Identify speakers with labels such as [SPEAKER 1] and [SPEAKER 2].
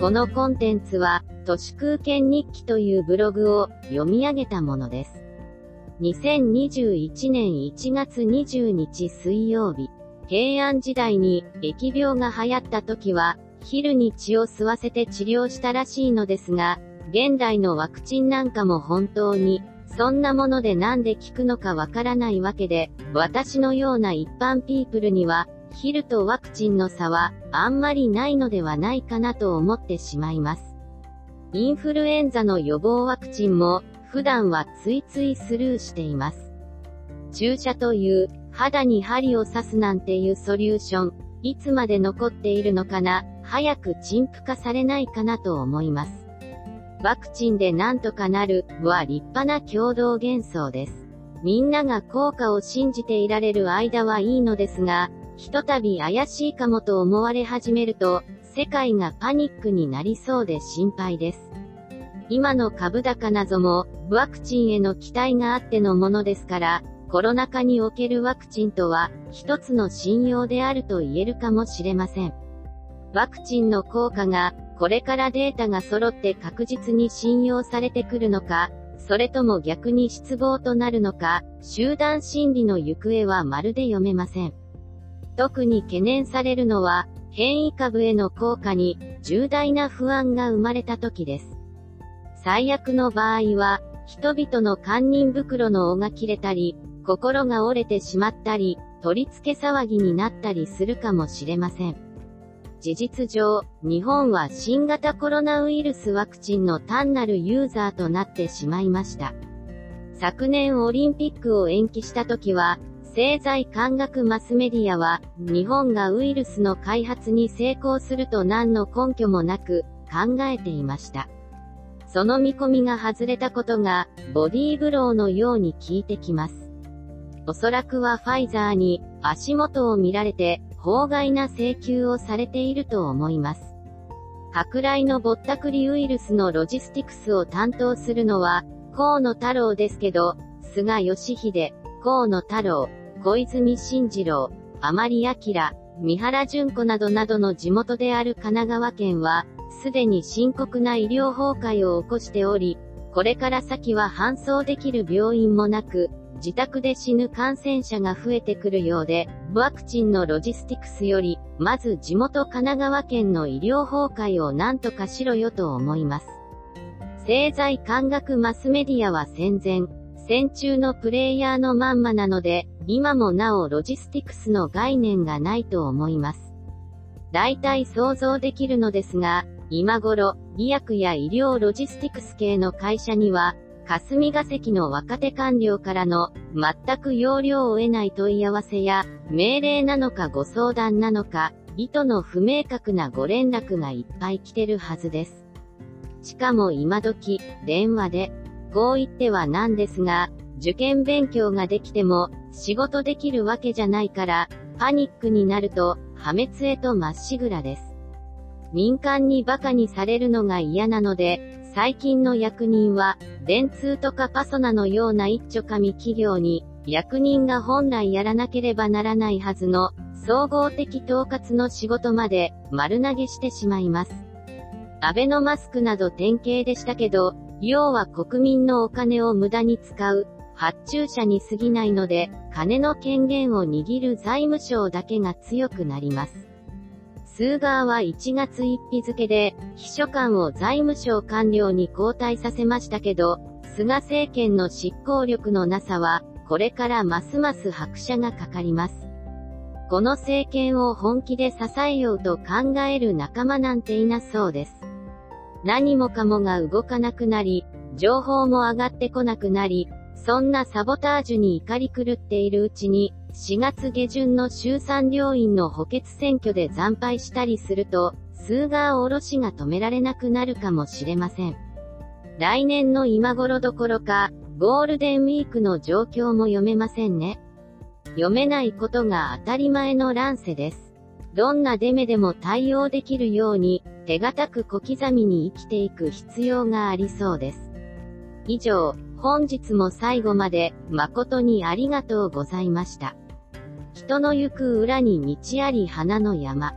[SPEAKER 1] このコンテンツは、都市空間日記というブログを読み上げたものです。2021年1月20日水曜日、平安時代に疫病が流行った時は、昼に血を吸わせて治療したらしいのですが、現代のワクチンなんかも本当に、そんなものでなんで効くのかわからないわけで、私のような一般ピープルには、昼とワクチンの差は、あんまりないのではないかなと思ってしまいます。インフルエンザの予防ワクチンも、普段はついついスルーしています。注射という、肌に針を刺すなんていうソリューション、いつまで残っているのかな、早く陳腐化されないかなと思います。ワクチンでなんとかなる、は立派な共同幻想です。みんなが効果を信じていられる間はいいのですが、ひとたび怪しいかもと思われ始めると、世界がパニックになりそうで心配です。今の株高なども、ワクチンへの期待があってのものですから、コロナ禍におけるワクチンとは、一つの信用であると言えるかもしれません。ワクチンの効果が、これからデータが揃って確実に信用されてくるのか、それとも逆に失望となるのか、集団心理の行方はまるで読めません。特に懸念されるのは、変異株への効果に重大な不安が生まれた時です。最悪の場合は、人々の堪忍袋の尾が切れたり、心が折れてしまったり、取り付け騒ぎになったりするかもしれません。事実上、日本は新型コロナウイルスワクチンの単なるユーザーとなってしまいました。昨年オリンピックを延期した時は、経済科学マスメディアは、日本がウイルスの開発に成功すると何の根拠もなく、考えていました。その見込みが外れたことが、ボディーブローのように効いてきます。おそらくはファイザーに、足元を見られて、法外な請求をされていると思います。舶来のぼったくりウイルスのロジスティクスを担当するのは、河野太郎ですけど、菅義偉、河野太郎、小泉進次郎、甘利明、三原淳子などなどの地元である神奈川県は、すでに深刻な医療崩壊を起こしており、これから先は搬送できる病院もなく、自宅で死ぬ感染者が増えてくるようで、ワクチンのロジスティクスより、まず地元神奈川県の医療崩壊を何とかしろよと思います。政財官学マスメディアは戦前、戦中のプレイヤーのまんまなので、今もなおロジスティクスの概念がないと思います。大体想像できるのですが、今頃、医薬や医療ロジスティクス系の会社には、霞が関の若手官僚からの、全く要領を得ない問い合わせや、命令なのかご相談なのか、意図の不明確なご連絡がいっぱい来てるはずです。しかも今時、電話で、こう言ってはなんですが、受験勉強ができても、仕事できるわけじゃないから、パニックになると、破滅へとまっしぐらです。民間に馬鹿にされるのが嫌なので、最近の役人は、電通とかパソナのような一丁紙企業に、役人が本来やらなければならないはずの、総合的統括の仕事まで、丸投げしてしまいます。アベノマスクなど典型でしたけど、要は国民のお金を無駄に使う、発注者に過ぎないので、金の権限を握る財務省だけが強くなります。スーガーは1月1日付で、秘書官を財務省官僚に交代させましたけど、菅政権の執行力のなさは、これからますます拍車がかかります。この政権を本気で支えようと考える仲間なんていなそうです。何もかもが動かなくなり、情報も上がってこなくなり、そんなサボタージュに怒り狂っているうちに、4月下旬の衆参両院の補欠選挙で惨敗したりすると、スーガーおろしが止められなくなるかもしれません。来年の今頃どころか、ゴールデンウィークの状況も読めませんね。読めないことが当たり前の乱世です。どんなデメでも対応できるように、手堅く小刻みに生きていく必要がありそうです。以上、本日も最後まで誠にありがとうございました。人の行く裏に道あり花の山。